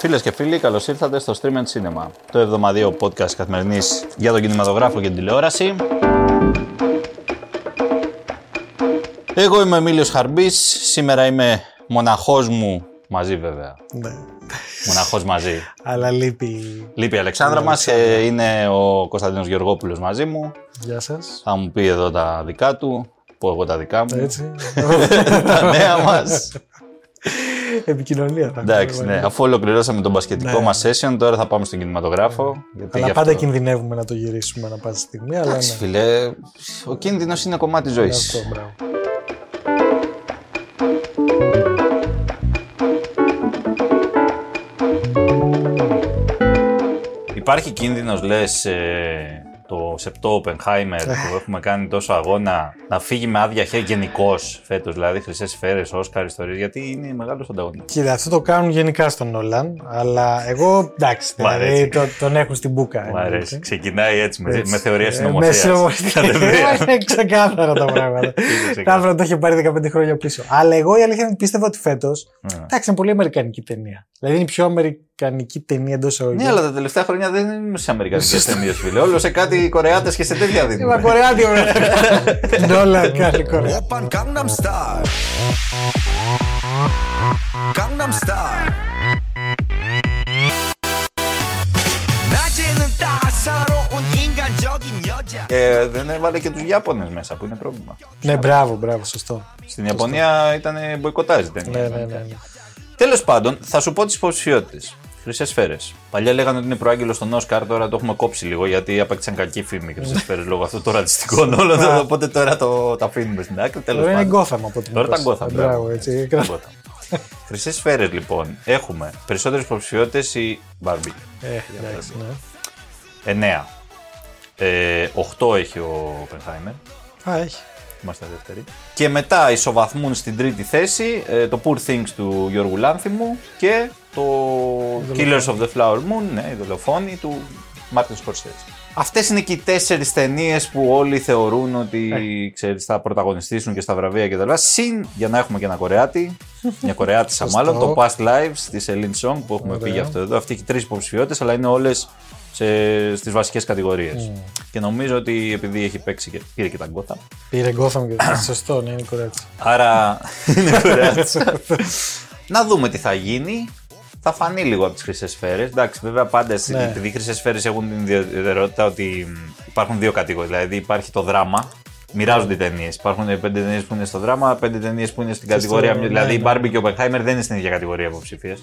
Φίλες και φίλοι, καλώς ήρθατε στο Stream and Cinema, το εβδομαδιαίο podcast καθημερινής για τον κινηματογράφο και την τηλεόραση. Εγώ είμαι ο Εμίλιος Χαρμπής, σήμερα είμαι μοναχός μου, μαζί βέβαια, Ναι. μοναχός μαζί. Αλλά λείπει. Λείπει η Αλεξάνδρα μας, ε, είναι ο Κωνσταντίνος Γεωργόπουλος μαζί μου. Γεια σας. Θα μου πει εδώ τα δικά του, πω εγώ τα δικά μου, Έτσι. τα νέα μας. Επικοινωνία θα Εντάξει, κάνουμε. ναι. Αφού ολοκληρώσαμε τον μπασκετικό Ναι. μας session, τώρα θα πάμε στον κινηματογράφο. γιατί Αλλά γι' πάντα αυτό- κινδυνεύουμε να το γυρίσουμε να πάσα στιγμή. Αλλά Εντάξει, ναι. φίλε, ο κίνδυνος είναι κομμάτι ζωής. Αυτό, μπράβο. Υπάρχει κίνδυνος, λες, ε, το σεπτό Oppenheimer που έχουμε κάνει τόσο αγώνα να φύγει με άδεια χέρια γενικώς φέτος, δηλαδή χρυσές σφαίρες, Όσκαρ, ιστορίες, γιατί είναι μεγάλο ανταγωνισμό. Κοίτα, αυτό το κάνουν γενικά στον Όλαν. Αλλά εγώ εντάξει, Μ' αρέσει. δηλαδή το, τον έχουν στην μπουκα. Μου εννοείται. αρέσει. Ξεκινάει έτσι, με, Έτσι. με θεωρία Ε, συνωμοσίας. Με συνωμοσία. Είναι ξεκάθαρα τα πράγματα. Θα έπρεπε να το είχε πάρει 15 χρόνια πίσω. Αλλά εγώ η αλήθεια είναι ότι πίστευα ότι φέτος. Εντάξει, είναι πολύ αμερικανική ταινία. Δηλαδή είναι η πιο αμερικανική ταινία εντός εισαγωγικών. Ναι, αλλά τα τελευταία χρόνια δεν είναι σε αμερικανικές ταινίες, φίλε. Όλο σε κάτι κάτι Κορεάτες και σε τέτοια δίνουν. Είμαι Κορεάτη, ωραία. Ντόλα, κάτι Κορεάτη. Gangnam Style. Ε, δεν έβαλε και τους Ιάπωνες μέσα που είναι πρόβλημα. Ναι, μπράβο, μπράβο, σωστό. Στην Ιαπωνία ήταν μποϊκοτάζ ναι, ναι, ναι, ναι. Τέλος πάντων, θα σου πω τις υποψηφιότητες. Χρυσές σφαίρες. Παλιά λέγανε ότι είναι προάγγελος στον Όσκαρ, τώρα το έχουμε κόψει λίγο γιατί απέκτησαν κακή φήμη οι χρυσές σφαίρες λόγω αυτών των ρατσιστικών όλων. Οπότε τώρα το, τα αφήνουμε στην άκρη. Τέλος Τώρα είναι πάντων. γκόθαμα από την Τώρα τα υπόση. Gotham, Μπράβο, μπράβο. έτσι. Χρυσές σφαίρες λοιπόν. Έχουμε περισσότερες υποψηφιότητες η Barbie; Ε, εντάξει, ναι. 9. Ε, 8 έχει ο Oppenheimer. Α, έχει. Είμαστε δεύτεροι. Και μετά ισοβαθμούν στην τρίτη θέση ε, το Poor Things του Γιώργου Λάνθιμου και το Killers of the Flower Moon, ναι, η δολοφόνη του Martin Scorsese. Αυτές είναι και οι τέσσερις ταινίες που όλοι θεωρούν ότι ξέρεις, θα πρωταγωνιστήσουν και στα βραβεία και τα λοιπά. Συν για να έχουμε και ένα Κορεάτη, μια Κορεάτησα Σωστό. μάλλον, το Past Lives της Celine Song που έχουμε πει Ωραία. για αυτό εδώ. Αυτή έχει τρεις υποψηφιότητες αλλά είναι όλες σε, στις βασικές κατηγορίες. Και νομίζω ότι επειδή έχει παίξει και πήρε και τα Gotham, Πήρε γκόθαμα και. Σωστό, ναι, είναι κορέτσι. Άρα είναι Κορεάτης. να δούμε τι θα γίνει. Θα φανεί λίγο από τις χρυσές σφαίρες. Εντάξει, βέβαια πάντα εσύ- Ναι. επειδή οι χρυσές σφαίρες έχουν την ιδιαιτερότητα ότι μ, υπάρχουν δύο κατηγορίες. Δηλαδή υπάρχει το δράμα. Μοιράζονται οι ταινίες. Υπάρχουν πέντε ταινίες που είναι στο δράμα, πέντε ταινίες που είναι στην στο- κατηγορία. ναι, δηλαδή η ναι. Barbie και ο Oppenheimer δεν είναι στην ίδια κατηγορία υποψήφιες.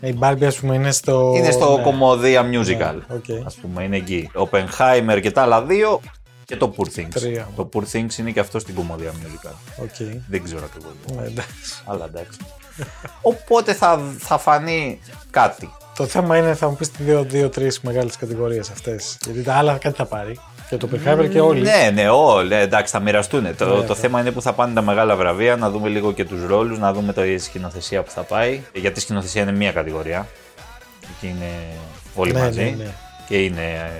Η Barbie, ας πούμε, είναι στο. Είναι στο ναι. κωμωδία musical. Ναι, οκ. Α πούμε, είναι εκεί. Oppenheimer και τα άλλα δύο και το Poor Things. Τρία. Το Poor Things είναι και αυτό στην κωμωδία musical. OK. Δεν ξέρω ακριβώς. Ναι, εντάξει. Αλλά εντάξει. Οπότε θα, θα φανεί κάτι. Το θέμα είναι, θα μου πεις δύο-τρεις μεγάλες κατηγορίες αυτές. Γιατί τα άλλα κάτι θα πάρει. Και το Oppenheimer και όλοι. Ναι, ναι, όλοι. εντάξει, θα μοιραστούν. Το, Ναι, το ναι. θέμα είναι που θα πάνε τα μεγάλα βραβεία, να δούμε λίγο και τους ρόλους, να δούμε το η σκηνοθεσία που θα πάει. Γιατί η σκηνοθεσία είναι μία κατηγορία. Εκεί είναι όλοι Ναι, μαζί. ναι, ναι. Και είναι ε,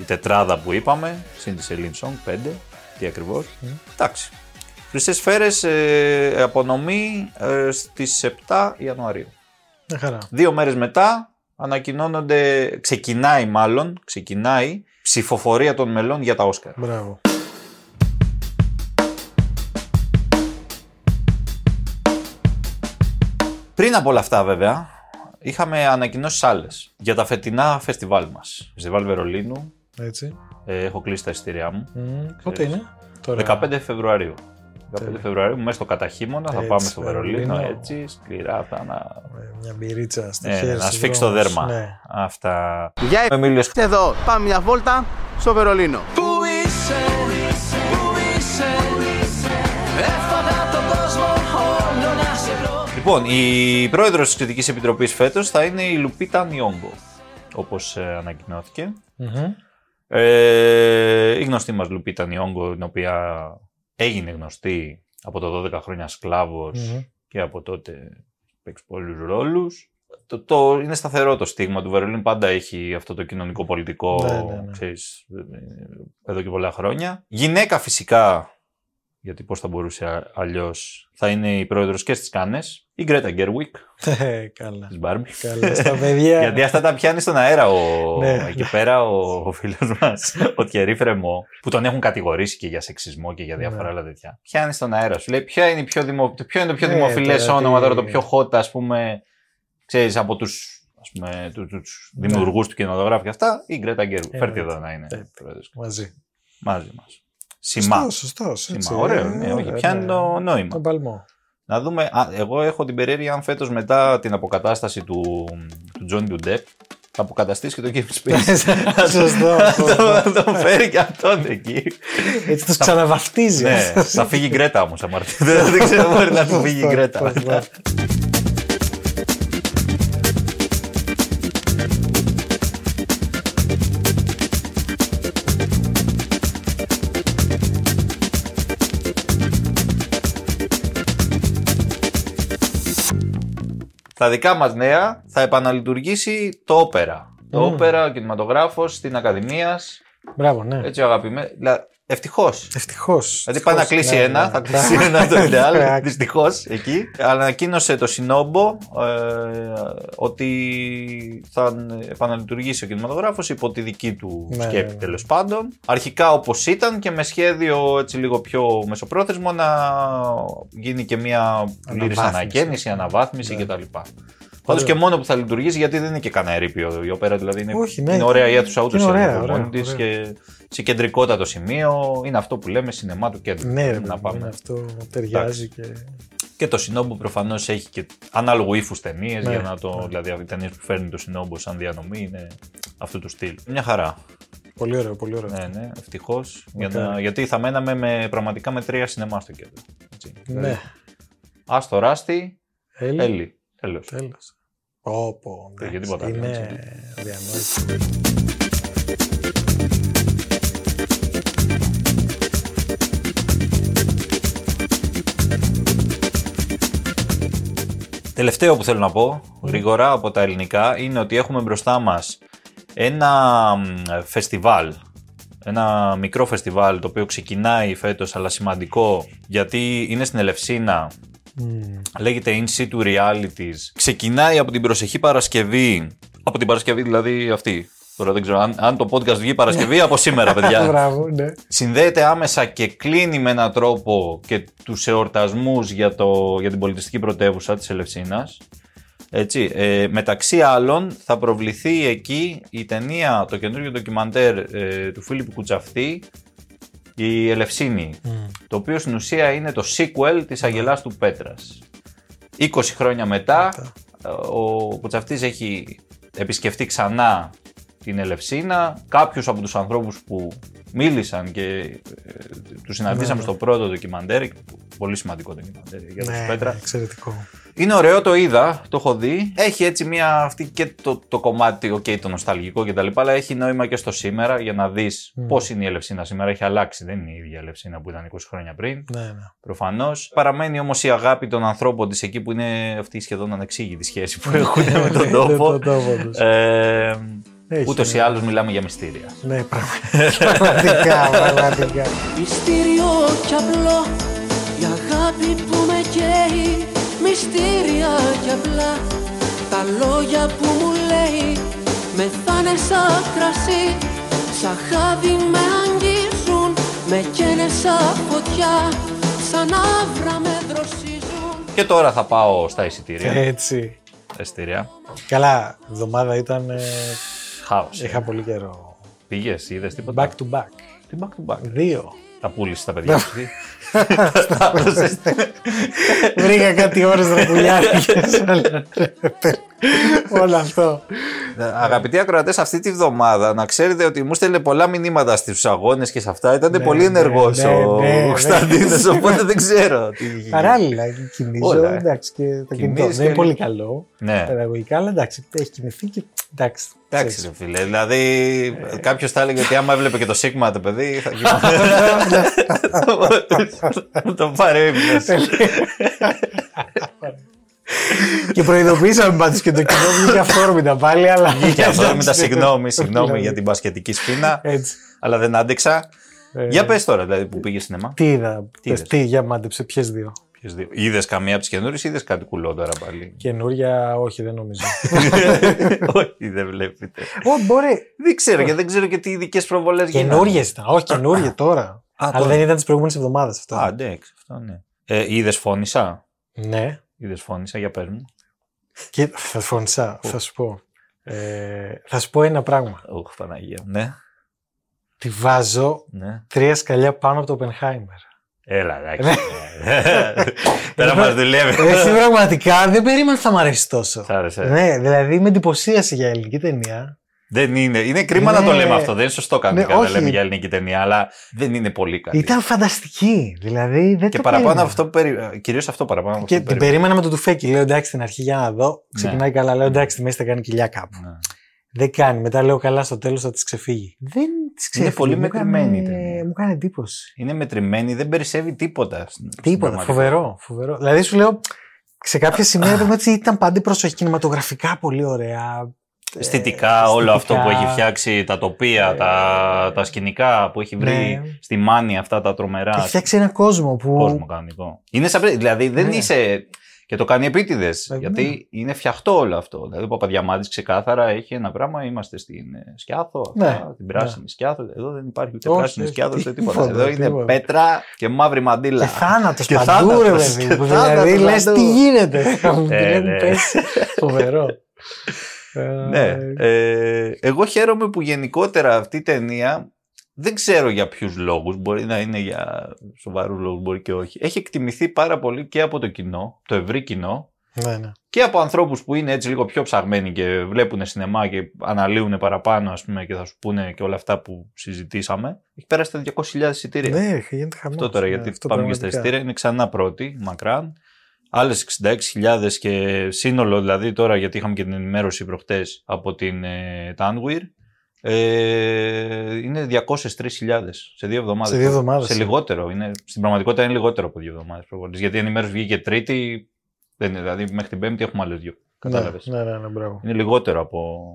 η τετράδα που είπαμε, συν τη Celine Song, πέντε. Τι ακριβώς. Εντάξει. Χρυσές σφαίρε ε, απονομή ε, στις 7 Ιανουαρίου. Μια χαρά. Δύο μέρες μετά ανακοινώνονται, ξεκινάει μάλλον, ξεκινάει ψηφοφορία των μελών για τα Όσκαρ. Μπράβο. Πριν από όλα αυτά βέβαια, είχαμε ανακοινώσεις άλλες για τα φετινά φεστιβάλ μας. Φεστιβάλ Βερολίνου, Έτσι. ε, έχω κλείσει τα εισιτήριά μου. Μμ, Πότε είναι, τώρα. 15 Φεβρουαρίου. 15 Τέλεια. Φεβρουαρίου, μέσα στο καταχύμωνα, θα Έτσι, πάμε στο Βερολίνο, Βερολίνο. έτσι, σκληρά αυτά να... Ε, Μια μπυρίτσα στο Ε, χέρι. να στους σφίξει το δρόμους. δέρμα. Ναι. Αυτά. Γεια Ο Εμίλιος εδώ, πάμε μια βόλτα στο Βερολίνο. Πού είσαι, πού είσαι Έφαγα τον κόσμο όλο να σε βρω Λοιπόν, η πρόεδρος της Κριτικής Επιτροπής φέτος θα είναι η Λουπίτα Νιόγκο, όπως ε, ανακοινώθηκε. Μμμ. Ε, η γνωστή μας Λουπίτα Νιόγκο, η οποία έγινε γνωστή από το 12 χρόνια σκλάβος Μμμ. και από τότε παίξει πολλούς ρόλους. Το, το, είναι σταθερό το στίγμα του Βερολίνου, πάντα έχει αυτό το κοινωνικό πολιτικό, Ναι, ναι, ναι. ξέρεις, ε, εδώ και πολλά χρόνια. Γυναίκα φυσικά γιατί πώς θα μπορούσε αλλιώς. Θα είναι η πρόεδρος και στις Κάνες, η Γκρέτα Γκέρουικ Ε, Καλά. της Μπάρμπι. Καλά στα παιδιά. Γιατί αυτά τα πιάνει στον αέρα ο... Ναι. εκεί πέρα ο, ο φίλος μας, ο Τιερή Φρεμό, που τον έχουν κατηγορήσει και για σεξισμό και για διάφορα Ναι. άλλα τέτοια. Πιάνει στον αέρα σου. Λέει ποια είναι, η πιο δημο... ποιο είναι το πιο Ναι, δημοφιλές τώρα όνομα τι- τώρα, το πιο hot, ας πούμε, ξέρεις από τους ας πούμε, του, τους Ναι. δημιουργούς του κινηματογράφου και αυτά, η Γκρέτα Γκέρου. Ε, Φέρτε ναι. εδώ να είναι Ε, πρόεδρος. Μαζί. μαζί μας. Σημά. Σωστό, σωστό. Σημά. Ωραίο, ναι, όχι, πιάνει το νόημα. Τον παλμό. Να δούμε. Α, εγώ έχω την περιέργεια αν φέτος μετά την αποκατάσταση του, του Τζόνι Ντουντέπ θα αποκαταστήσει και το Game Space. Σωστό. Θα το φέρει και αυτόν εκεί. Έτσι τους ξαναβαφτίζει. ναι, θα φύγει η Γκρέτα όμως. Δεν δεν ξέρω, μπορεί να του φύγει η Γκρέτα. Στα δικά μας νέα θα επαναλειτουργήσει το όπερα. Το Μμμ. όπερα, ο κινηματογράφος στην Ακαδημίας. Μπράβο, ναι. Έτσι αγαπημένο. Ευτυχώς. Ευτυχώς. Δηλαδή πάει να κλείσει ένα, θα κλείσει ένα το Ιδεάλ, δυστυχώς εκεί. Αλλά ανακοίνωσε το Συνόμπο ε, ότι θα επαναλειτουργήσει ο κινηματογράφος υπό τη δική του Ναι, σκέπη ναι, ναι. τέλος πάντων. Αρχικά όπως ήταν και με σχέδιο έτσι λίγο πιο μεσοπρόθεσμο να γίνει και μια πλήρης Αναβάθμιση. αναγέννηση, αναβάθμιση Ναι. κτλ. Πάντως και μόνο που θα λειτουργήσει, γιατί δεν είναι και κανένα ερείπιο η όπερα, δηλαδή είναι, Όχι, ναι, είναι ωραία η αίθουσα ούτως είναι ή ωραία, άλλως από ωραία, μόνης της ωραία. και σε κεντρικότατο σημείο. Είναι αυτό που λέμε σινεμά του κέντρου. Ναι, ρε, να παιδί, πάμε. είναι αυτό ταιριάζει και. Και το Σινόμπο προφανώς έχει και ανάλογο ύφους ταινίες. Ναι, για να το, ναι. Δηλαδή, οι ταινίες που φέρνει το Σινόμπο σαν διανομή είναι αυτού του στυλ. Μια χαρά. Πολύ ωραίο, πολύ ωραίο. Ναι, ναι, ευτυχώς. Για Μακάρι. να- γιατί θα μέναμε με, πραγματικά με τρία σινεμά στο κέντρο. Έτσι. Ναι. Άστο Ράστι, Έλλη. Έλλη. Τέλος. Τέλος. Πω, πω, Δεν εντάξει, τίποτα άλλο, Είναι έτσι. διανόητο. Τελευταίο που θέλω να πω, γρήγορα από τα ελληνικά, είναι ότι έχουμε μπροστά μας ένα μ, φεστιβάλ. Ένα μικρό φεστιβάλ το οποίο ξεκινάει φέτος αλλά σημαντικό γιατί είναι στην Ελευσίνα Μμμ. Λέγεται In Situ Realities. Ξεκινάει από την προσεχή Παρασκευή. Από την Παρασκευή δηλαδή αυτή. Τώρα δεν ξέρω αν, αν το podcast βγει Παρασκευή από σήμερα, παιδιά. Μπράβο, ναι. Συνδέεται άμεσα και κλείνει με έναν τρόπο και τους εορτασμούς για, το, για την πολιτιστική πρωτεύουσα της Ελευσίνας. Έτσι, ε, μεταξύ άλλων θα προβληθεί εκεί η ταινία, το καινούργιο ντοκιμαντέρ ε, του Φίλιππου Κουτσαφτή, η Ελευσίνη, Μμ. το οποίο στην ουσία είναι το sequel της Αγελάς του Πέτρας. 20 χρόνια μετά, ο Κουτσαφτής έχει επισκεφτεί ξανά την Ελευσίνα. Κάποιους από τους ανθρώπους που μίλησαν και ε, τους συναντήσαμε Ναι, στο πρώτο ντοκιμαντέρ, πολύ σημαντικό ντοκιμαντέρ για τον Ναι, Πέτρα. ναι, εξαιρετικό. Είναι ωραίο, το είδα, το έχω δει. Έχει έτσι μια αυτή και το, το κομμάτι, οκ, το νοσταλγικό κτλ. Αλλά έχει νόημα και στο σήμερα για να δεις Μμ. πώς είναι η Ελευσίνα σήμερα. Έχει αλλάξει, δεν είναι η ίδια Ελευσίνα που ήταν 20 χρόνια πριν. Ναι, ναι. Προφανώς. Παραμένει όμως η αγάπη των ανθρώπων της εκεί που είναι αυτή η σχεδόν ανεξήγητη σχέση που έχουν με τον τόπο. τον τόπο τους. Ε, Έχει, Ούτως ναι. ή άλλως μιλάμε για μυστήρια. Ναι, πραγμα- πραγματικά, πραγματικά. Μυστήριο κι απλό Η αγάπη που με καίει Μυστήρια κι απλά Τα λόγια που μου λέει Με θάνε σαν κρασί Σαν χάδι με αγγίζουν Με καίνε σαν φωτιά Σαν άβρα με δροσίζουν Και τώρα θα πάω στα εισιτήρια. Έτσι. Τα εισιτήρια. Καλά, η εβδομάδα ήταν. ε, Χάος. Είχα πολύ καιρό. Πήγες, είδες τίποτα; Back to back. Τι back to back; Δύο. Τα πούλησε τα παιδιά σου. τι; Βρήκα κάτι ώρες δρακουλιάρικες. Όλο αυτό. Αγαπητοί ακροατές, αυτή τη βδομάδα να ξέρετε ότι μου στέλνε πολλά μηνύματα στους αγώνες και σε αυτά. Ήταν Ναι, πολύ ναι, ενεργός ναι, ο ναι, ναι. Κωνσταντίνος, οπότε δεν ξέρω. τι- Παράλληλα κινίζω. Όλα, ε. Εντάξει, και το Κινείς κινητό. και Δεν είναι λίγο. πολύ καλό. Ναι. Παιδαγωγικά, αλλά εντάξει, έχει κοιμηθεί και εντάξει. Εντάξει, ξέρεις. ρε φίλε. Δηλαδή, κάποιος θα έλεγε ότι άμα έβλεπε και το Σίγμα το παιδί, θα γινόταν. Το πάρε ύπνος. Και προειδοποιήσαμε πάντως και το κοινό βγήκε αυθόρμητα πάλι, αλλά. Βγήκε αυτό με τα εντάξει, συγγνώμη, συγγνώμη δηλαδή. για την πασχετική σφίνα, Έτσι. αλλά δεν άντεξα. Ε, Για πες τώρα, δηλαδή που πήγε σινεμά. Τι είδα, Τι πες, είδες; τι, για μάντεψε, ποιες δύο. Είδες καμία από τις καινούριες ή είδες κάτι κουλό τώρα πάλι; Καινούρια, όχι, δεν νομίζω. Όχι, δεν βλέπετε. Ω, μπορεί. Δεν ξέρω και δεν ξέρω και τι ειδικές προβολές Καινούριε ήταν. Όχι, καινούργια τώρα. Αλλά τώρα. δεν ήταν τις προηγούμενες εβδομάδες αυτό. Α, εντάξει, αυτό ναι. Ε, είδες φώνησα; Ναι. Είδες φώνησα, για πες μου. Και θα φωνήσα, θα σου πω. Ε, θα σου πω ένα πράγμα. Ωχ, Παναγία. μου. Ναι, Τη βάζω ναι. τρία σκαλιά πάνω από το Oppenheimer. Έλα, εντάξει. Τώρα μας δουλεύει. Εσύ πραγματικά δεν περίμενα ότι θα μ' αρέσει τόσο. Σ' άρεσε. Ναι, δηλαδή με εντυπωσίασε για ελληνική ταινία. Δεν είναι. Είναι κρίμα Ναι. να το λέμε αυτό. Δεν είναι σωστό κανονικά Ναι, να όχι. λέμε για ελληνική ταινία, αλλά δεν είναι πολύ καλή. Ήταν φανταστική. Δηλαδή δεν και το παραπάνω περίμενα. από αυτό που περί... Κυρίως αυτό παραπάνω από Και αυτό. την που περίμενα. περίμενα με το τουφέκι. Λέω εντάξει στην αρχή για να δω. Ξεκινάει καλά. Λέω εντάξει στη μέση θα κάνει κοιλιά κάπου. Ναι. Δεν κάνει. Μετά λέω καλά στο τέλος θα της ξεφύγει. Δεν τη ξεφύγει. πολύ Μου έκανε- μετρημένη η ταινία. Μου κάνει εντύπωση. Είναι μετρημένη, δεν περισσεύει τίποτα. στην- στην Τίποτα. πραγματικότητα. Φοβερό, φοβερό. Δηλαδή σου λέω σε κάποια σημεία πρέπει έτσι ήταν πάντα προσοχή κινηματογραφικά πολύ ωραία. Αισθητικά, Ε, όλο αισθητικά. αυτό που έχει φτιάξει, τα τοπία, Ε, τα, τα σκηνικά που έχει βρει ναι. στη μάνη αυτά τα τρομερά. Έχει φτιάξει ένα κόσμο που. κόσμο κανονικό. Είναι σαν, πρέ- δηλαδή δεν Ναι. είσαι. Και το κάνει επίτηδες. Ε, γιατί ναι. είναι φτιαχτό όλο αυτό. Δηλαδή ο Παπαδιαμάντη ξεκάθαρα έχει ένα πράγμα. Είμαστε στην ε, Σκιάθο, αυτά, Ναι, την πράσινη Σκιάθο. Εδώ δεν υπάρχει ούτε Όχι, πράσινη όχι, Σκιάθος ούτε τίποτα. τίποτα, Εδώ είναι τίποτα. πέτρα και μαύρη μαντήλα. Και θάνατος Και παντού, ρε θάνατος, παιδί και μου. θάνατος Δηλαδή λες παντού. τι γίνεται. Μου την Ε, έχουν ναι. πέσει. Φοβερό. Ε, Ναι. Ε, εγώ χαίρομαι που γενικότερα αυτή η ταινία δεν ξέρω για ποιους λόγους, μπορεί να είναι για σοβαρούς λόγους, μπορεί και όχι. Έχει εκτιμηθεί πάρα πολύ και από το κοινό, το ευρύ κοινό, Ναι, ναι. και από ανθρώπους που είναι έτσι λίγο πιο ψαγμένοι και βλέπουν σινεμά και αναλύουν παραπάνω ας πούμε και θα σου πούνε και όλα αυτά που συζητήσαμε. Έχει πέρασει τα 200.000 εισιτήρια. Ναι, γίνεται χαμός. Αυτό τώρα, γιατί πάμε και στα εισιτήρια, είναι ξανά πρώτη, μακράν. Άλλες 66.000 και σύνολο, δηλαδή τώρα, γιατί είχαμε και την ενημέρωση προχτές από την ε, Tanweer, ε, είναι 203.000 σε δύο εβδομάδες. Σε δύο εβδομάδες, Σε ε. λιγότερο. Είναι, στην πραγματικότητα είναι λιγότερο από δύο εβδομάδες προβολής. Γιατί η ενημέρωση βγήκε Τρίτη, δεν είναι, δηλαδή μέχρι την Πέμπτη έχουμε άλλες δύο. Ναι, Κατάλαβες. ναι, ναι, ναι, μπράβο. Είναι λιγότερο από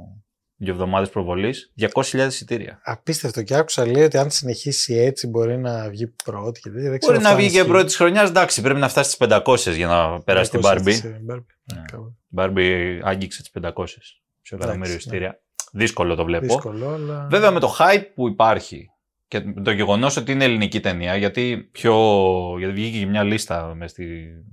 δύο εβδομάδες προβολής. 200.000 εισιτήρια. Απίστευτο. Και άκουσα λέει ότι αν συνεχίσει έτσι μπορεί να βγει πρώτη. Και τέτοια. δεν ξέρω Μπορεί να αυτό βγει αν και ισχύει. πρώτη χρονιάς, εντάξει, πρέπει να φτάσει στις 500 για να περάσει την 500 Barbie. έτσι, Barbie. Ναι. Κάπου. Barbie άγγιξε τις 500 σε εκατομμύριο Εντάξει, εισιτήρια. Δύσκολο το βλέπω. Δύσκολο, αλλά. Βέβαια με το hype που υπάρχει και με το γεγονός ότι είναι ελληνική ταινία, γιατί, πιο, γιατί βγήκε και μια λίστα μες στη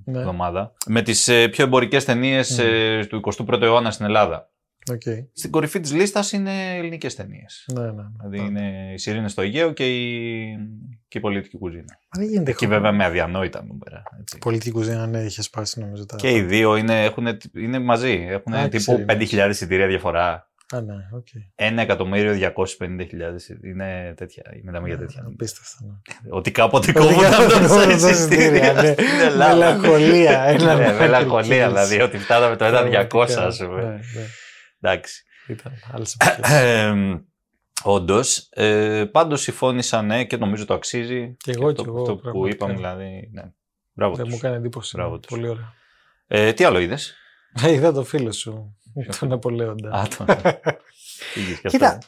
Ναι. εβδομάδα, με τις πιο εμπορικές ταινίες Mm. του 21ου αιώνα στην Ελλάδα. Οκ. Στην κορυφή της λίστας είναι ελληνικές ταινίες. Ναι, ναι. ναι. Δηλαδή είναι οι Σειρήνες στο Αιγαίο και η, και η πολιτική κουζίνα. Μα Δεν γίνεται. Εκεί χώρο. βέβαια με αδιανόητα νούμερα. Έτσι. Πολιτική κουζίνα, ναι, είχε σπάσει νομίζω. Τα... Και οι δύο είναι, έχουν, είναι μαζί. Έχουν Α, τύπου ξέρω. 5.000 εισιτήρια διαφορά. Α, ναι, οκ. 1.250.000. Είναι τέτοια. Μιλάμε για τέτοια. Απίστευτο. ναι. Ότι κάποτε Ότι κόβονταν κάποτε τόσα κόβονταν τόσα εισιτήρια εισιτήρια, ναι. στην Ελλάδα. Μελαγχολία, ένα Ναι, μέτρο μελαγχολία κύλης. δηλαδή. Ότι φτάναμε το 1.200 Πραγματικά, ας πούμε. Ναι, ναι. Εντάξει. Ήταν άλλες εποχές. Όντως. Ε, Πάντως συμφώνησα ναι και νομίζω το αξίζει. Κι εγώ, αυτό, κι εγώ, αυτό που πραγματικά. είπαμε δηλαδή. Ναι. Μπράβο Δεν τους. μου κάνει εντύπωση. Μπράβο ναι. τους. Πολύ ωραία. Ε, τι άλλο είδες; Ε, Είδα το φίλο σου, τον Ναπολέοντα. Α, το. Πήγες και Κοίτα, αυτό.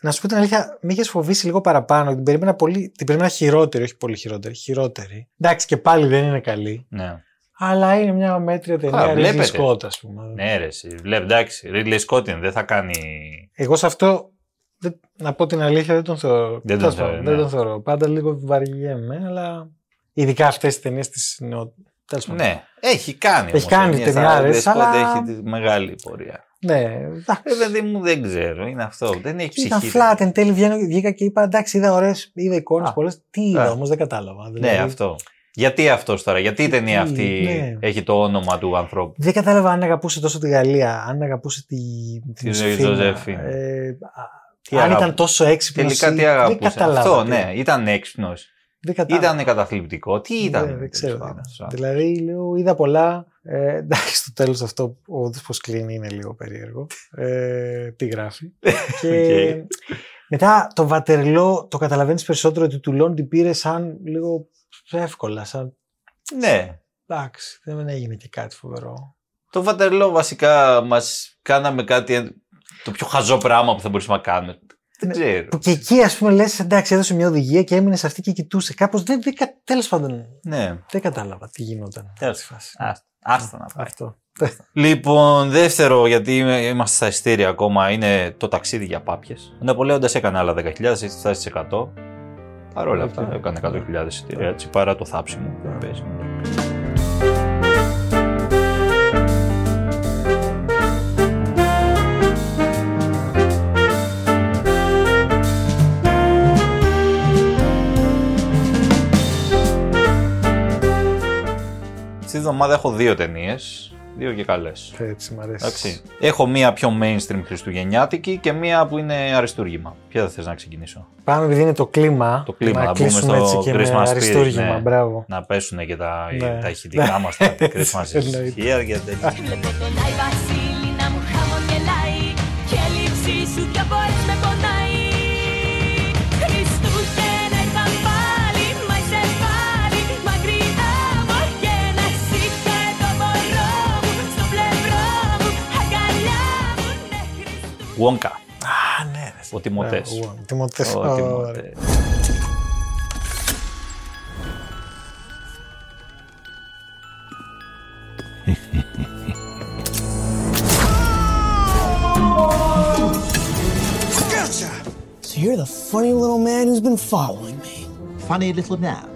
να σου πω την αλήθεια, με είχες φοβήσει λίγο παραπάνω. Την περίμενα, πολύ, την περίμενα χειρότερη, όχι πολύ χειρότερη. Χειρότερη. Εντάξει, και πάλι δεν είναι καλή. Ναι. Αλλά είναι μια μέτρια ταινία Ridley βλέπετε. Scott, ας πούμε. Ναι, ρε, εσύ. Βλέπει, εντάξει. Ridley Scott είναι, δεν θα κάνει. Εγώ σε αυτό, δεν- να πω την αλήθεια, δεν τον θεωρώ. Δεν τον Τέλος θεωρώ, πάντων, ναι. δεν τον θεωρώ. Πάντα λίγο βαριέμαι, αλλά ειδικά αυτές τις ταινίες της νεο... Τέλος πάντων. Ναι, έχει κάνει. Έχει όμως κάνει ταινίες, ταινιάρες, αλλά Ridley Scott αλλά- έχει τη μεγάλη πορεία. Ναι, εντάξει. Ε, παιδί μου, δεν ξέρω. Είναι αυτό. Δεν έχει ψυχή. Ήταν flat. Εν τέλει βγαίνω- βγήκα και είπα εντάξει, είδα ωραίες, είδα εικόνες Α. πολλές. Τι είδα Α. όμως, δεν κατάλαβα. Ναι, Δηλαδή, αυτό. Γιατί αυτός τώρα, γιατί η ταινία Τι, αυτή ναι. έχει το όνομα του ανθρώπου; Δεν κατάλαβα αν αγαπούσε τόσο τη Γαλλία, αν αγαπούσε τη, την Τη ζωή Ιωσήφινα, Ζωζέφιν. Ε, α, Τι αν αγάπη- ήταν τόσο έξυπνος. Τελικά τι Δεν αγαπούσε. κατάλαβα. Αυτό, τι- ναι. Ήταν έξυπνος. Δεν κατάλαβα. Ήταν καταθλιπτικό. Τι ήταν. Δεν, δεν ξέρω. τι τέλος ήταν. πάντων. Δηλαδή, λέω, είδα πολλά. Ε, εντάξει, στο τέλος αυτό, ο πώς κλείνει είναι λίγο περίεργο. Ε, τι γράφει. και Οκ. μετά το Βατερλό το καταλαβαίνεις περισσότερο ότι του Τουλόν την πήρε σαν λίγο εύκολα. Σαν Ναι. εντάξει, δεν έγινε και κάτι φοβερό. Το Βατερλό βασικά μας κάναμε κάτι. Το πιο χαζό πράγμα που θα μπορούσαμε να κάνουμε. Δεν ξέρω. Που και εκεί, ας πούμε, λες, εντάξει, έδωσε μια οδηγία και έμεινε σε αυτή και κοιτούσε. Κάπως δεν. δεν Τέλος πάντων. Ναι. Δεν κατάλαβα τι γινόταν. Τέλος. Στη φάση. Άστα άστα να πάει. Αυτό. Λοιπόν, δεύτερο, γιατί είμαι- είμαστε στα ειστήρια ακόμα, είναι το ταξίδι για πάπιες. Ο Ναπολέοντας έκανε άλλα 10.000, έχει φτάσει στι 100. Παρ' όλα αυτά, Οκ. έκανε 100.000 εισιτήρια έτσι, παρά το θάψιμο που Ναι. παίζει. Αυτή την εβδομάδα έχω δύο ταινίες. Δύο και καλέ. Έτσι, μ' αρέσει. Εντάξει. Έχω μία πιο mainstream χριστουγεννιάτικη και μία που είναι αριστούργημα. Ποια θα θες να ξεκινήσω. Πάμε επειδή είναι το κλίμα. Το κλίμα, να να μπούμε κλείσουμε στο έτσι και με Christmas spirit, αριστούργημα. ναι. Μπράβο. Να πέσουν και τα, Ναι. τα ηχητικά μας, τα Christmas is Εννοείται. here και τέτοια. Wonka, Α, ναι. ρε. ο Τιμωτές. Μπράβο, Τιμωτές. Ο Ωραία. Τιμωτές. So you're the funny little man who's been following me. Funny little man.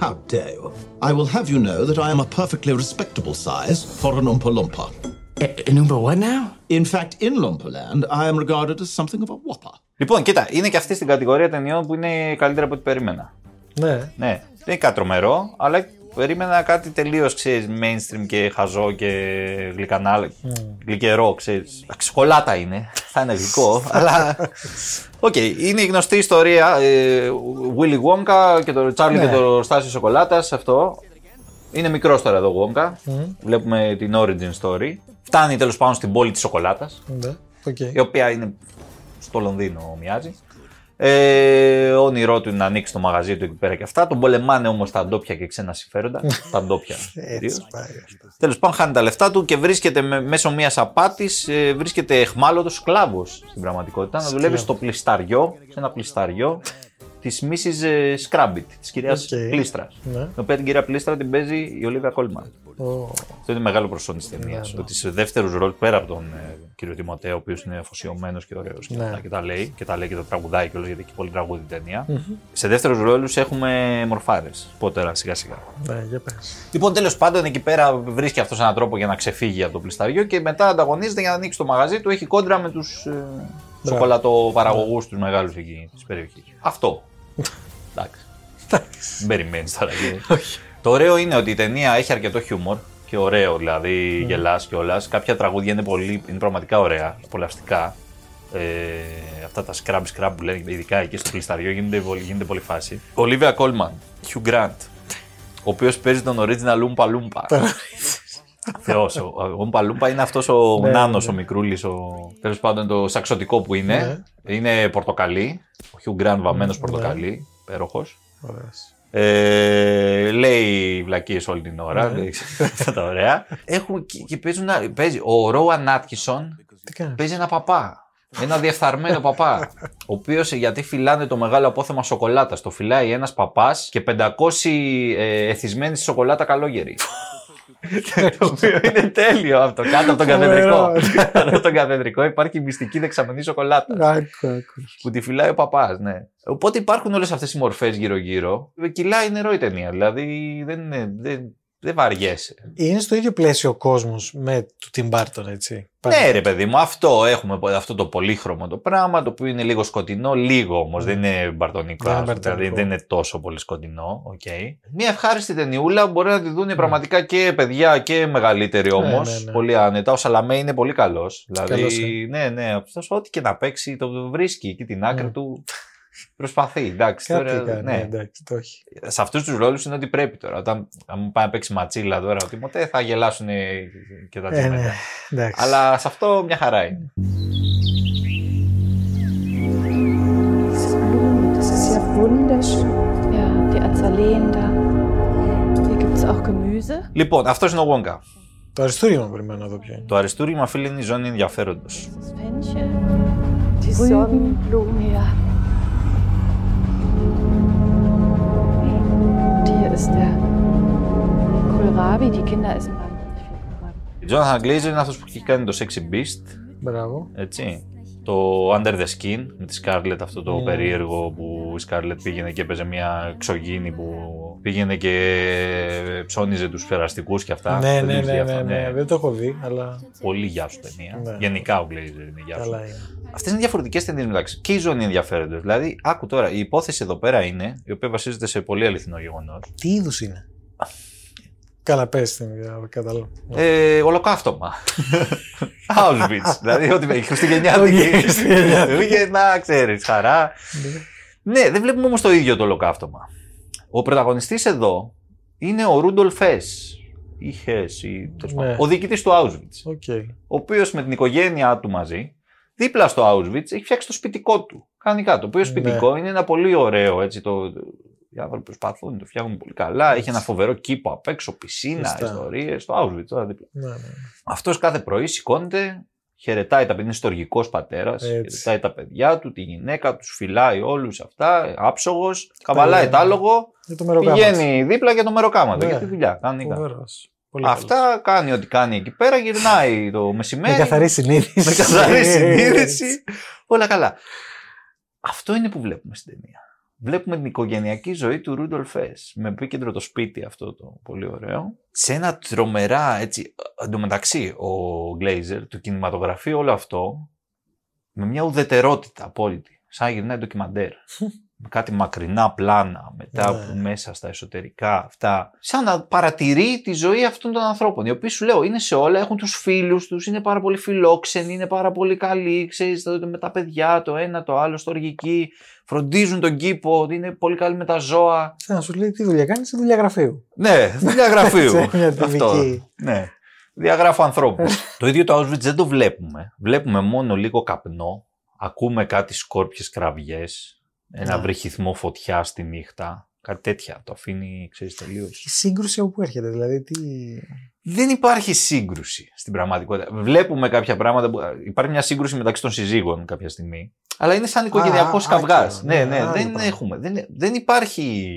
How dare you? I will have you know that I am a perfectly respectable size for an Oompa Loompa. An Oompa what now? In fact, in Loompa I am regarded as something of a whopper. Λοιπόν, κοίτα, είναι και αυτή στην κατηγορία ταινιών που είναι καλύτερα από ό,τι περίμενα. Ναι. Ναι, δεν είναι κάτι τρομερό, αλλά περίμενα κάτι τελείως mainstream και χαζό και γλυκανά, γλυκερό, ξέρεις. Εντάξει, Σοκολάτα είναι, θα είναι γλυκό, αλλά. Οκ, είναι η γνωστή ιστορία. Ε, Willy Wonka και το Charlie Ναι. και το εργοστάσιο Σοκολάτας, αυτό. Είναι μικρός τώρα εδώ ο Wonka. Βλέπουμε την origin story. Φτάνει τέλος πάντων στην πόλη της Σοκολάτας, Ναι. Οκ. η οποία είναι στο Λονδίνο, μοιάζει. Ε, όνειρό του είναι να ανοίξει το μαγαζί του εκεί πέρα και αυτά. Τον πολεμάνε όμως τα ντόπια και ξένα συμφέροντα. τα ντόπια. Έτσι κυρίως. πάει. αυτό. Τέλος πάντων, χάνει τα λεφτά του και βρίσκεται με- μέσω μιας απάτης, ε, βρίσκεται αιχμάλωτος σκλάβος στην πραγματικότητα. Να δουλεύει στο πλισταριό, σε ένα πλισταριό της Mrs. Scrubbit, της κυρίας Οκ. Πλίστρα. Ναι. Την οποία την κυρία Πλίστρα την παίζει η Ολίβια Κόλμαν. Ω, Αυτό είναι μεγάλο προσόν της ταινίας. Ναι, ναι. Ότι σε δεύτερους ρόλους, πέρα από τον ε, κύριο Τιμοτέ, ο οποίος είναι αφοσιωμένος και ωραίος και, Ναι. αυτά και τα λέει, και τα λέει και τα τραγουδάει κιόλας, γιατί έχει πολύ τραγούδι η ταινία. Σε δεύτερους ρόλους έχουμε μορφάρες. Πότερα σιγά σιγά. Ναι, για πες. Λοιπόν, τέλος πάντων, εκεί πέρα βρίσκει αυτός έναν τρόπο για να ξεφύγει από το πλισταριό και μετά ανταγωνίζεται για να ανοίξει το μαγαζί του. Έχει κόντρα με τους ε, σοκολατοπαραγωγούς τους μεγάλους εκεί της περιοχής. Αυτό. Εντάξει. Δεν περιμένεις τώρα. και- Το ωραίο είναι ότι η ταινία έχει αρκετό χιούμορ και ωραίο, δηλαδή γελάς κιόλα. Κάποια τραγούδια είναι, πολύ, είναι πραγματικά ωραία, απολαυστικά. Ε, αυτά τα scrub scrub που λένε, ειδικά εκεί στο πλισταριό, γίνεται, πολύ- γίνεται πολύ φάση. Olivia Colman, Hugh Grant, ο οποίος παίζει τον original Oompa Loompa. Θεός, ο ο Oompa Loompa είναι αυτός ο Ναι, νάνος, ναι. ο μικρούλης, ο... τέλος πάντων το σαξωτικό που είναι. Είναι πορτοκαλί. Ο Hugh Grant βαμμένος Ναι. πορτοκαλί, υπέροχος. Ωραίος. Ε, λέει βλακίε όλη την ώρα. Ναι. λέει Αυτά τα ωραία. Έχουν και, και παίζουν, ένα- παίζει, ο Ρόαν Άτκισον Τι κάνεις; παίζει ένα παπά. Ένα διεφθαρμένο παπά. Ο οποίος γιατί φυλάνε το μεγάλο απόθεμα σοκολάτας. Το φυλάει ένας παπάς και 500 ε, εθισμένοι στη σοκολάτα καλόγεροι. Το οποίο είναι τέλειο αυτό. Κάτω από τον καθεδρικό. Φοβερό. Κάτω από τον καθεδρικό υπάρχει μυστική δεξαμενή σοκολάτα Άκου, άκου. που τη φυλάει ο παπάς, ναι. Οπότε υπάρχουν όλες αυτές οι μορφές γύρω-γύρω. Κυλάει νερό η ταινία. Δηλαδή δεν, είναι- δεν, δεν βαριέσαι. Είναι στο ίδιο πλαίσιο ο κόσμος με του Tim Burton, έτσι. Ναι, ρε παιδί μου, αυτό έχουμε αυτό το πολύχρωμο το πράγμα, το οποίο είναι λίγο σκοτεινό, λίγο όμως, δεν είναι μπαρτονικό. Δεν είναι ας πούμε, δηλαδή μπαρτονικό. δεν είναι τόσο πολύ σκοτεινό. Okay. Μια ευχάριστη ταινιούλα μπορεί να τη δουν πραγματικά και παιδιά και μεγαλύτεροι όμως. ναι, ναι. Πολύ άνετα. Ο Σαλαμέ είναι πολύ καλός. Δηλαδή, Καλός, ναι, ναι, αυτός ό,τι και να παίξει το βρίσκει εκεί την άκρη Ναι. του. Προσπαθεί, εντάξει. Κάτι τώρα, κάνει, ναι. ναι, εντάξει, το έχει. Σε αυτούς τους ρόλους είναι ότι πρέπει τώρα. Όταν αν μου πάει να παίξει ματσίλα τώρα, ο Τιμωτέ θα γελάσουν και τα Ε, τσίμετα. ναι, εντάξει. Αλλά σε αυτό μια χαρά είναι. Diese Blumen, das ist ja wunderschön. Ja, die Azaleen da. Hier gibt es auch Gemüse. Λοιπόν, αυτός είναι ο Wonka. Το αριστούργημα περιμένω να δω ποιο είναι. Το αριστούργημα, φίλε, είναι η ζώνη ενδιαφέροντος. Ist der Kohlrabi. Die Kinder essen beim Kohlrabi. Ο Jonathan Glazer είναι αυτός που έχει κάνει το Sexy Beast. Μπράβο. Έτσι. Το Under the Skin με τη Scarlett, αυτό το Ναι. περίεργο που η Scarlett πήγαινε και έπαιζε μια εξωγήινη που πήγαινε και ψώνιζε τους περαστικούς και αυτά. ναι, Το ναι, δείχνει ναι, αυτό, ναι, ναι, δεν το έχω δει, αλλά Πολύ γεια σου ταινία. Ναι. Γενικά ο Glazer είναι γεια σου. καλά είναι. Αυτές είναι διαφορετικές ταινίες μεταξύ. Και η ζώνη ενδιαφέροντος. Δηλαδή, άκου τώρα, η υπόθεση εδώ πέρα είναι, η οποία βασίζεται σε πολύ αληθινό γεγονός. Τι είδους είναι; Καλά, πες την για να καταλάβω. Ε, ολοκαύτωμα. Auschwitz. δηλαδή, ότι η Χριστουγεννιάτικη. Όχι, Χριστουγεννιάτικη. Χριστουγεννιά, ξέρεις, χαρά. ναι, δεν βλέπουμε όμως το ίδιο το ολοκαύτωμα. Ο πρωταγωνιστής εδώ είναι ο Ρούντολφ Χες. Ή Χες, ή τέλος Ναι. πάντων, ο διοικητής του Auschwitz. OK. ο οποίος με την οικογένειά του μαζί, δίπλα στο Auschwitz, έχει φτιάξει το σπιτικό του. Κανονικά. Το οποίο Ναι. σπιτικό είναι ένα πολύ ωραίο έτσι. Το, οι άνθρωποι προσπαθούν, το φτιάχνουν πολύ καλά. Έχει ένα φοβερό κήπο απ' έξω, πισίνα, Σωστά. ιστορίες. Το Auschwitz τώρα δίπλα. Ναι, ναι. Αυτός κάθε πρωί σηκώνεται, χαιρετάει τα παιδιά, είναι στοργικός πατέρας, Έτσι. χαιρετάει τα παιδιά του, τη γυναίκα του, φυλάει όλους αυτά, άψογος, καβαλάει ναι. τ' άλογο, Για το μεροκάματος. πηγαίνει δίπλα για το μεροκάματο, Ναι. για τη δουλειά. Κανονικά. Φοβερός. Πολύ καλός. Αυτά κάνει ό,τι κάνει εκεί πέρα, γυρνάει το μεσημέρι. Με καθαρή συνείδηση. Με καθαρή συνείδηση. Όλα καλά. Αυτό είναι που βλέπουμε στην ταινία. Βλέπουμε την οικογενειακή ζωή του Ρούντολφ Φες, με επίκεντρο το σπίτι αυτό το πολύ ωραίο. Σε ένα τρομερά, έτσι, εντωμεταξύ ο Γκλέιζερ, το κινηματογραφεί όλο αυτό με μια ουδετερότητα απόλυτη. Σαν να γυρνάει ντοκιμαντέρ. Με κάτι μακρινά πλάνα, μετά Ναι. από μέσα στα εσωτερικά αυτά. Σαν να παρατηρεί τη ζωή αυτών των ανθρώπων. Οι οποίοι σου λέω είναι σε όλα, έχουν τους φίλους τους, είναι πάρα πολύ φιλόξενοι, είναι πάρα πολύ καλοί, ξέρεις, το- με τα παιδιά, το ένα, το άλλο, στοργικοί, φροντίζουν τον κήπο, είναι πολύ καλοί με τα ζώα. Σαν να σου λέει τι δουλειά κάνεις, σε δουλειά γραφείου. Ναι, δουλειά γραφείου. Σε μια Αυτό. τυπική. Ναι. Διαγράφω ανθρώπους. το ίδιο το Auschwitz δεν το βλέπουμε. Βλέπουμε μόνο λίγο καπνό. Ακούμε κάτι σκόρπιες κραυγές. Ένα Ναι. βρυχυθμό φωτιά στη νύχτα. Κάτι τέτοια. Το αφήνει, ξέρεις, τελείως. Η σύγκρουση από πού έρχεται, δηλαδή τι. Δεν υπάρχει σύγκρουση στην πραγματικότητα. Βλέπουμε κάποια πράγματα. Που... Υπάρχει μια σύγκρουση μεταξύ των συζύγων κάποια στιγμή. Αλλά είναι σαν οικογενειακός α, καυγάς. άκυρο. Ναι, Ναι, ναι, άλλο δεν πράγμα. έχουμε. Δεν, δεν υπάρχει.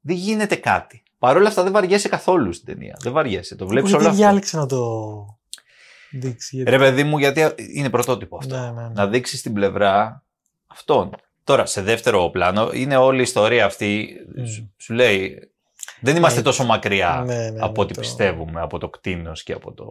Δεν γίνεται κάτι. Παρ' όλα αυτά δεν βαριέσαι καθόλου στην ταινία. Δεν βαριέσαι. Το βλέπεις Γιατί όλο αυτό. διάλεξε να το δείξεις. γιατί- Ρε παιδί μου, γιατί είναι πρωτότυπο αυτό. Ναι, ναι, ναι. Να δείξεις την πλευρά αυτών. Τώρα, σε δεύτερο πλάνο, είναι όλη η ιστορία αυτή. Mm. Σου, σου λέει. Δεν είμαστε Έτσι. τόσο μακριά Ναι, ναι, από ναι, ό,τι το- πιστεύουμε, από το κτίνος και από το,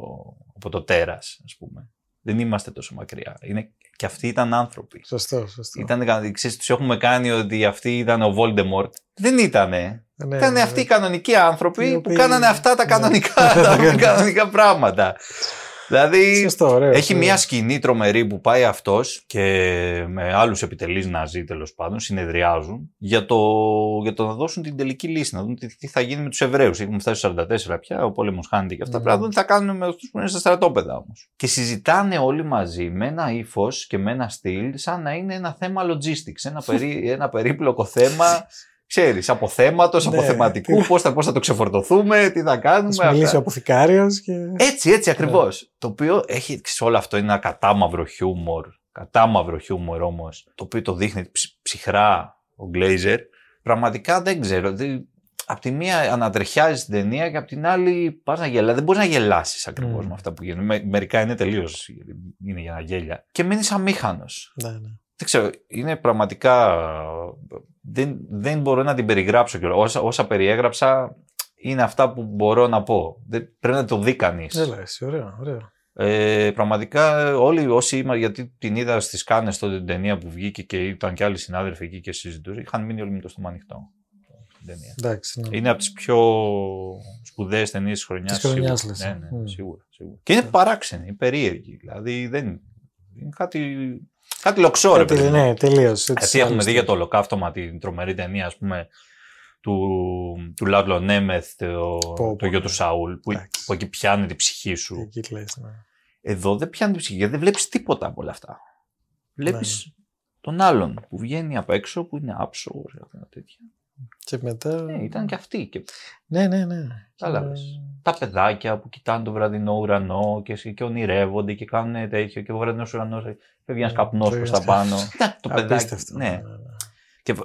από το τέρας, ας πούμε. Δεν είμαστε τόσο μακριά. Είναι, και αυτοί ήταν άνθρωποι. Σωστό, σωστό. Ήταν, κα- ξέρεις, τους έχουμε κάνει ότι αυτοί ήταν ο Voldemort. Δεν ήτανε. Ναι, ήταν ναι, αυτοί οι ναι. κανονικοί άνθρωποι Οι που οποίοι- κάνανε αυτά τα ναι. κανονικά, τα κανονικά πράγματα. Δηλαδή, Σωστό, ωραίος. έχει ωραίο. μια σκηνή τρομερή που πάει αυτός και με άλλους επιτελείς ναζί τέλος πάντων συνεδριάζουν για το, για το να δώσουν την τελική λύση, να δουν τι, τι θα γίνει με τους Εβραίους. Έχουμε φτάσει στο 44 πια, ο πόλεμος χάνεται και αυτά. Ναι. Πρέπει να δουν τι θα κάνουν με αυτούς που είναι στα στρατόπεδα όμως. Και συζητάνε όλοι μαζί με ένα ύφος και με ένα στυλ σαν να είναι ένα θέμα logistics, ένα, περί, ένα περίπλοκο θέμα Ξέρεις, από θέματος, Ναι, αποθεματικού, τι- πώς θα, πώς θα το ξεφορτωθούμε, τι θα κάνουμε. Θα σου μιλήσει αυτά. ο αποθηκάριος και. Έτσι, έτσι ακριβώς. Το οποίο έχει σε όλο αυτό είναι ένα κατάμαυρο χιούμορ. Κατάμαυρο χιούμορ όμως. Το οποίο το δείχνει ψ- ψυχρά ο Γκλέιζερ. Πραγματικά δεν ξέρω. Δεν... Απ' τη μία ανατρεχιάζει την ταινία και απ' την άλλη πας να γελάσει. Δεν μπορείς να γελάσεις ακριβώς Mm. με αυτά που γίνουν. Με- μερικά είναι τελείως. είναι για να γέλια. Και μένει αμήχανος. Ναι, ναι. Δεν ξέρω, είναι πραγματικά. Δεν, δεν μπορώ να την περιγράψω κιόλας. Όσα, όσα περιέγραψα είναι αυτά που μπορώ να πω. Δεν, πρέπει να το δει κανείς. Δεν λε, ωραίο, ωραίο. Ε, πραγματικά όλοι όσοι είμαστε, γιατί την είδα στις Κάνες τότε την ταινία που βγήκε και ήταν και άλλοι συνάδελφοι εκεί και συζητούσαν, είχαν μείνει όλοι με το στόμα ανοιχτό. την ταινία. Εντάξει. Ναι. Είναι από τις πιο σπουδαίες ταινίες της χρονιάς. Της χρονιάς, λες. Ναι, ναι, Μμ. σίγουρα, σίγουρα. Και είναι παράξενη, περίεργη. Δηλαδή δεν. Είναι κάτι, κάτι λοξό, ρε Κάτι, παιδί μου. ναι, τελείως. Γιατί έχουμε δει για το ολοκαύτωμα την τρομερή ταινία, ας πούμε, του, του Λάτλο Νέμεθ, το, πω, το γιο του ναι. Σαούλ, που, Εντάξει. που εκεί πιάνει την ψυχή σου. Εκεί λες, ναι. Εδώ δεν πιάνει την ψυχή, γιατί δεν βλέπεις τίποτα από όλα αυτά. Βλέπεις Ναι. τον άλλον που βγαίνει απ' έξω, που είναι άψογος, αυτά τέτοια. Και μετά. Ε, ήταν και αυτή. Και... Ναι, ναι, ναι. Κατάλαβες. Τα παιδάκια που κοιτάνε το βραδινό ουρανό και, και ονειρεύονται και κάνουν τέτοιο και ο βραδινός ουρανός φεύγει ένας καπνός φεύγει προς τα ένας πάνω. Ήταν το παιδάκι. Απίστευτο. Ναι. Και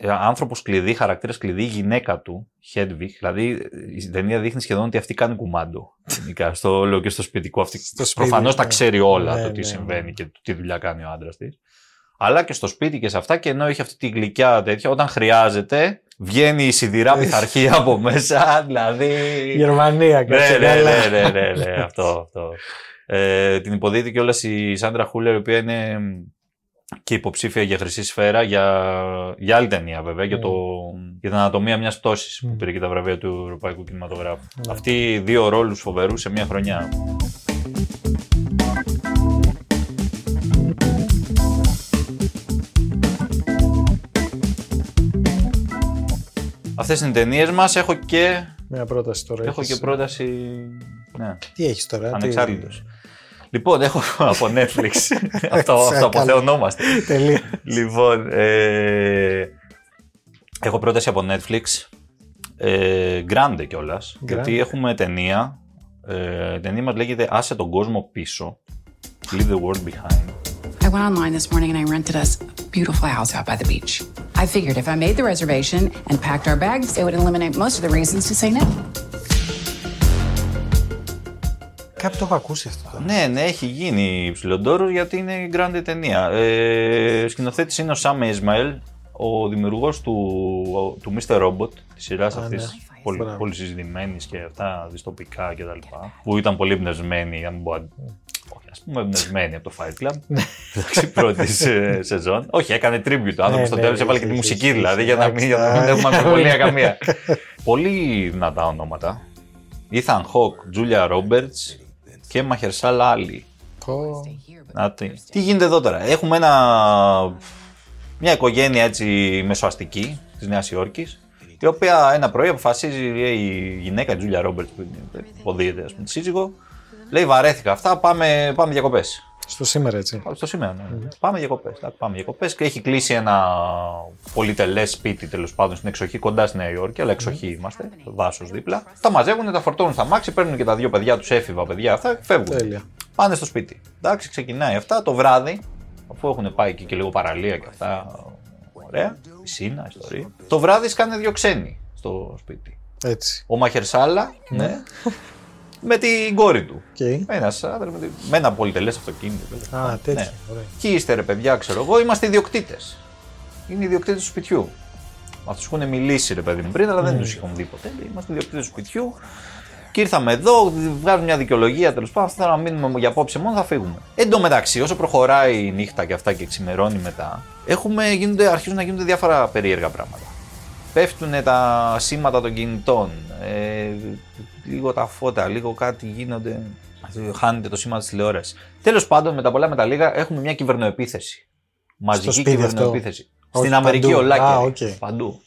ε, άνθρωπος κλειδί, χαρακτήρα κλειδί, η γυναίκα του, Hedwig, δηλαδή η ταινία δείχνει σχεδόν ότι αυτή κάνει κουμάντο. Γενικά, στο όλο και στο σπιτικό. Αυτή σπίτι, προφανώς τα ναι. ξέρει όλα Ναι, το τι ναι, συμβαίνει ναι. και το τι δουλειά κάνει ο άντρας της. Αλλά και στο σπίτι και σε αυτά, και ενώ έχει αυτή τη γλυκιά τέτοια, όταν χρειάζεται, βγαίνει η σιδηρά πειθαρχία από μέσα. Δηλαδή. Γερμανία, Ναι, κάτσε ναι, καλά. ναι, ναι, ναι, ναι, αυτό, αυτό. Ε, την υποδίδει κιόλας η Σάντρα Χούλερ, η οποία είναι και υποψήφια για χρυσή σφαίρα για, για άλλη ταινία βέβαια, για, το, για την ανατομία μιας πτώσης που πήρε και τα βραβεία του Ευρωπαϊκού Κινηματογράφου. Αυτοί δύο ρόλους φοβερούς σε μια χρονιά. Αυτές είναι οι ταινίες μας. Έχω και, Μια πρόταση τώρα. έχω έχεις. και πρόταση... Ναι. Τι έχεις τώρα, τι- Ανεξάρτητος. Λοιπόν, έχω από Netflix. αυτό, αυτό αποθεωνόμαστε. Τελεία. λοιπόν, ε, έχω πρόταση από Netflix. Ε, Grande κιόλας. Γιατί έχουμε ταινία. Ε, η ταινία μας λέγεται Άσε τον κόσμο πίσω. Leave the world behind. I went online this morning and I rented us a beautiful house out by the beach. I figured if I made the reservation and packed our bags, it would eliminate most of the reasons to say no. Κάπου το έχω ακούσει αυτό. τώρα. Ναι, ναι, έχει γίνει ψηλοντόρο γιατί είναι η Grande ταινία. Ε, σκηνοθέτης είναι ο Sam Ismail, ο δημιουργός του, του Mr. Robot, της σειράς Α, αυτής. ναι. Πολύ, Μπράβο. πολύ συζητημένης και αυτά, δυστοπικά κτλ. Που ήταν πολύ εμπνευσμένη, αν μπορώ να- όχι, ας πούμε εμπνευσμένη από το Fight Club. Εντάξει, πρώτη σε- σεζόν. Όχι, έκανε tribute. Ο άνθρωπος Ναι, στο ναι, τέλος έβαλε και έχει, τη έχει, μουσική έχει, δηλαδή έχει. για να μην, για να μην Εντάξει, έχουμε α. αμφιβολία καμία. Πολύ δυνατά ονόματα. Ethan Hawke, Julia Roberts και Mahershala Ali. Πω. Να, τι, τι γίνεται εδώ τώρα; Έχουμε ένα, μια οικογένεια έτσι μεσοαστική της Νέας Υόρκης η οποία ένα πρωί αποφασίζει η γυναίκα η Τζούλια Ρόμπερτ που είναι- υποδίεται ας πούμε τη σύζυγο λέει βαρέθηκα αυτά πάμε, πάμε διακοπές. Στο σήμερα έτσι. Στο σήμερα, ναι. Πάμε διακοπές. Πάμε διακοπές και έχει κλείσει ένα πολυτελέ σπίτι τέλος πάντων στην εξοχή κοντά στη Νέα Υόρκη, αλλά εξοχή είμαστε, δάσος δίπλα. Τα μαζεύουν, τα φορτώνουν στα μάξι, παίρνουν και τα δύο παιδιά τους, έφηβα παιδιά αυτά, φεύγουν. Τέλεια. Πάνε στο σπίτι. Εντάξει, ξεκινάει αυτά το βράδυ, αφού έχουν πάει εκεί και λίγο παραλία και αυτά. Ωραία. Πισίνα, ιστορία. Το βράδυ σκάνε δύο ξένοι στο σπίτι. Έτσι. Ο Μαχερσάλα, ναι, με την κόρη του. Okay. Ένας άντρα με, τη- με ένα πολυτελές αυτοκίνητο. τέλος Α, πάντων. τέτοιο. Ναι. Ωραία. Και είστε ρε παιδιά, ξέρω εγώ, είμαστε ιδιοκτήτες. Είναι ιδιοκτήτες του σπιτιού. Αυτούς έχουν μιλήσει ρε παιδί μου πριν, αλλά δεν τους είχαν δει ποτέ. Λέει, Είμαστε ιδιοκτήτες του σπιτιού. Και ήρθαμε εδώ, βγάζουμε μια δικαιολογία τέλος πάντων. Θέλω να μείνουμε για απόψε μόνο, θα φύγουμε. Εν τω μεταξύ, όσο προχωράει η νύχτα και αυτά και ξημερώνει μετά, έχουμε, γίνονται, αρχίζουν να γίνονται διάφορα περίεργα πράγματα. Πέφτουν τα σήματα των κινητών, ε, λίγο τα φώτα, λίγο κάτι γίνονται. Χάνεται το σήμα της τηλεόρασης. Τέλος πάντων, με τα πολλά με τα λίγα, έχουμε μια κυβερνοεπίθεση. Μαζική σπίτι κυβερνοεπίθεση. αυτό; Στην Όχι, Αμερική παντού. ολάκερη. Α, οκ. Παντού.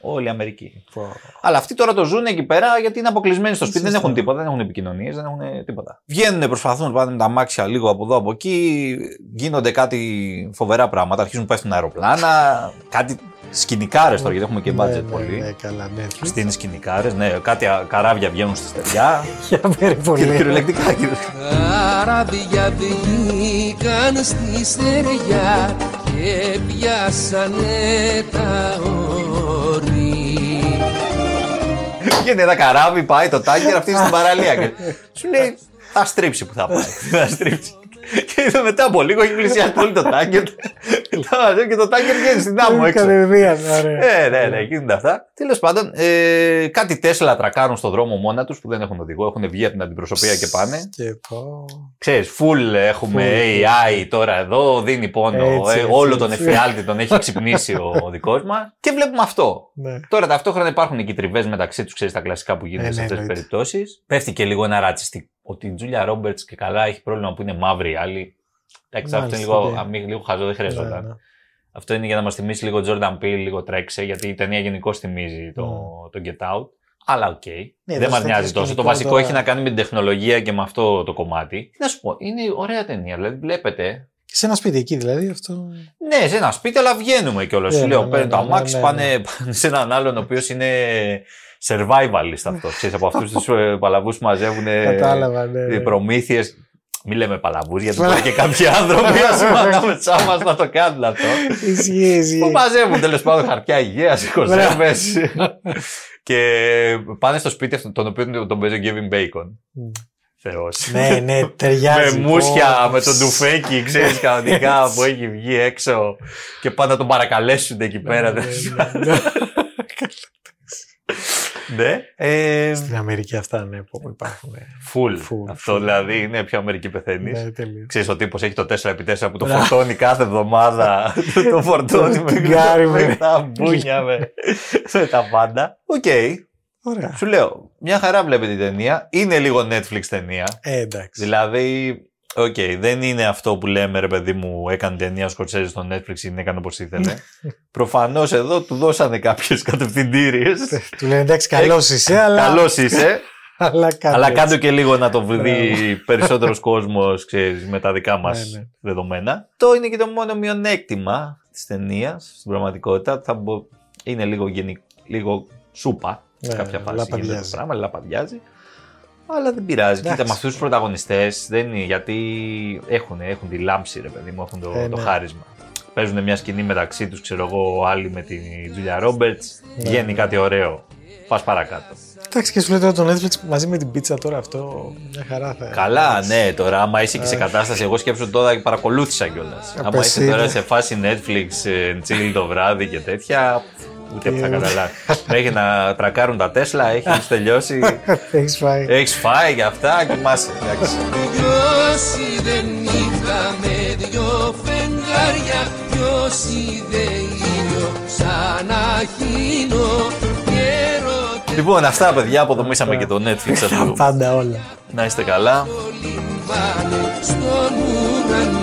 Όλη η Αμερική. Πω. Αλλά αυτοί τώρα το ζουν εκεί πέρα γιατί είναι αποκλεισμένοι στο σπίτι, δεν έχουν τίποτα, δεν έχουν επικοινωνίες, δεν έχουν τίποτα. Βγαίνουν, προσπαθούν να πάνε με τα αμάξια λίγο από εδώ από εκεί, γίνονται κάτι φοβερά πράγματα. Αρχίζουν να πέφτουν αεροπλάνα, κάτι σκηνικάρες τώρα γιατί έχουμε και Ναι, budget ναι, πολύ. Ναι, καλά, ναι. Αυτοί είναι σκηνικάρες, ναι, κάτι α- καράβια βγαίνουν στη στεριά. Για περιπολία. Κυριολεκτικά, κυριολεκτικά. Καράβια βγήκαν στη στεριά και πιάσανε τα όρη. Βγαίνει ένα καράβι, πάει το τάγκερ, αυτή είναι στην παραλία. Και σου λέει, θα στρίψει που θα πάει. Θα στρίψει. Και είδα μετά από λίγο έχει πλησιάσει πολύ το τάγκερ. και το τάγκερ βγαίνει στην άμμο έξω. Κατευθείαν, ωραία. Ε, ναι, ναι, γίνονται αυτά. Τέλος πάντων, ε, κάτι Τέσλα τρακάρουν στον δρόμο μόνα τους που δεν έχουν οδηγό, έχουν βγει από την αντιπροσωπεία και πάνε. Και πω. Ξέρεις, full έχουμε AI τώρα εδώ, δίνει πόνο. Έτσι, ε, έτσι, όλο τον έτσι. εφιάλτη τον έχει ξυπνήσει ο, ο δικός μας. Και βλέπουμε αυτό. Ναι. Τώρα ταυτόχρονα υπάρχουν εκεί τριβές μεταξύ τους, ξέρεις τα κλασικά που γίνονται Ε, σε ναι, αυτές τις εννοείται. περιπτώσεις. Πέφτει και λίγο ένα ρατσιστικό. Ότι η Τζούλια Ρόμπερτς και καλά έχει πρόβλημα που είναι μαύρη η άλλη. Εντάξει, αυτό είναι Μάλιστα, λίγο, ναι. αμή, λίγο χαζό, δεν χρειαζόταν. Ναι, ναι. Αυτό είναι για να μας θυμίσει λίγο Jordan Peele, λίγο τρέξε, γιατί η ταινία γενικώ θυμίζει το, το Get Out. Αλλά οκ. Ναι, δεν δεν μας νοιάζει στο τόσο. Το σκηνικό βασικό τώρα- έχει να κάνει με την τεχνολογία και με αυτό το κομμάτι. Τι να σου πω, είναι ωραία ταινία. Δηλαδή, βλέπετε Σε ένα σπίτι εκεί δηλαδή αυτό. Ναι, σε ένα σπίτι, αλλά βγαίνουμε κιόλας. Ναι, Σου λέω, ναι, παίρνουν το ναι, αμάξι, ναι, πάνε, πάνε σε έναν άλλον ο οποίος είναι survivalist αυτό. Ξέρεις, από αυτούς τους παλαβούς που μαζεύουν Κατάλαβα, ναι, ναι. προμήθειες. Μην λέμε παλαβούς, γιατί μπορεί και κάποιοι άνθρωποι ανάμεσά μας να το κάνουν αυτό. Ισχύει, ισχύει. Που μαζεύουν τέλος πάντων χαρτιά υγείας, κονσέρβε. και πάνε στο σπίτι αυτόν, τον οποίο τον παίζει ο Kevin Bacon. Θεός. Ναι, ναι, ταιριάζει. με μουσια, Πω, με τον ντουφέκι, ξέρεις κανονικά που έχει βγει έξω και πάνε να τον παρακαλέσουν εκεί πέρα. Ναι, ναι, ναι. Ναι. Ε, Στην Αμερική αυτά ναι, που υπάρχουν. ναι. Full. Full, Αυτό full. δηλαδή είναι πιο Αμερική πεθαίνεις. Ναι, τελείως. Ξέρεις ο τύπος έχει το 4x4 που το φορτώνει κάθε εβδομάδα. το φορτώνει με, Τιγκάρει με. με τα μπούνια, με, με τα πάντα. Οκ. Ωραία. Σου λέω, μια χαρά βλέπετε την ταινία. Είναι λίγο Netflix ταινία. Ε, εντάξει. Δηλαδή, οκ, δεν είναι αυτό που λέμε ρε παιδί μου, έκανε ταινία ο Σκορσέζη στο Netflix ή την έκανε όπως ήθελε. Προφανώς εδώ του δώσανε κάποιες κατευθυντήριες. Του λένε εντάξει, καλός είσαι, αλλά. Καλός είσαι. Αλλά κάτω. Αλλά έτσι. κάτω και λίγο να το βρει περισσότερος κόσμος με τα δικά μας Ναι, ναι. δεδομένα. Το είναι και το μόνο μειονέκτημα της ταινίας στην πραγματικότητα. Θα μπο... Είναι λίγο, γενικ... λίγο σούπα σε Ναι, κάποια φάση. γίνεται το λαπαδιάζει. πράγμα, λαπαδιάζει. Αλλά δεν πειράζει. Εντάξει. Κοίτα, με αυτούς τους πρωταγωνιστές δεν είναι γιατί έχουν, έχουν τη λάμψη, ρε παιδί μου, έχουν το, Ε, το ναι. χάρισμα. Παίζουν μια σκηνή μεταξύ τους, ξέρω εγώ, άλλοι με την Τζούλια Ρόμπερτς. Ναι, Βγαίνει ναι. κάτι ωραίο. Πας παρακάτω. Εντάξει, και σου λέει τώρα το Netflix μαζί με την πίτσα τώρα αυτό μια χαρά θα Καλά, ναι, τώρα άμα είσαι και σε κατάσταση, εγώ σκέψω τώρα και παρακολούθησα κιόλας. Άμα πες είσαι είναι. τώρα σε φάση Netflix, ε, chill το βράδυ και τέτοια, ούτε που θα Τι- καταλάβει. Μέχρι να τρακάρουν τα Τέσλα, έχει τελειώσει. Έχεις φάει. έχεις φάει για αυτά, κοιμάσαι. Εντάξει. Ποιος δεν είχαμε δυο φεγγάρια Ποιος είδε ήλιο σαν αχίνο και Λοιπόν, αυτά παιδιά, αποδομήσαμε και το Netflix. ας Τα πούμε. πάντα όλα. Να είστε καλά. ρωτημάνε στον ουρανό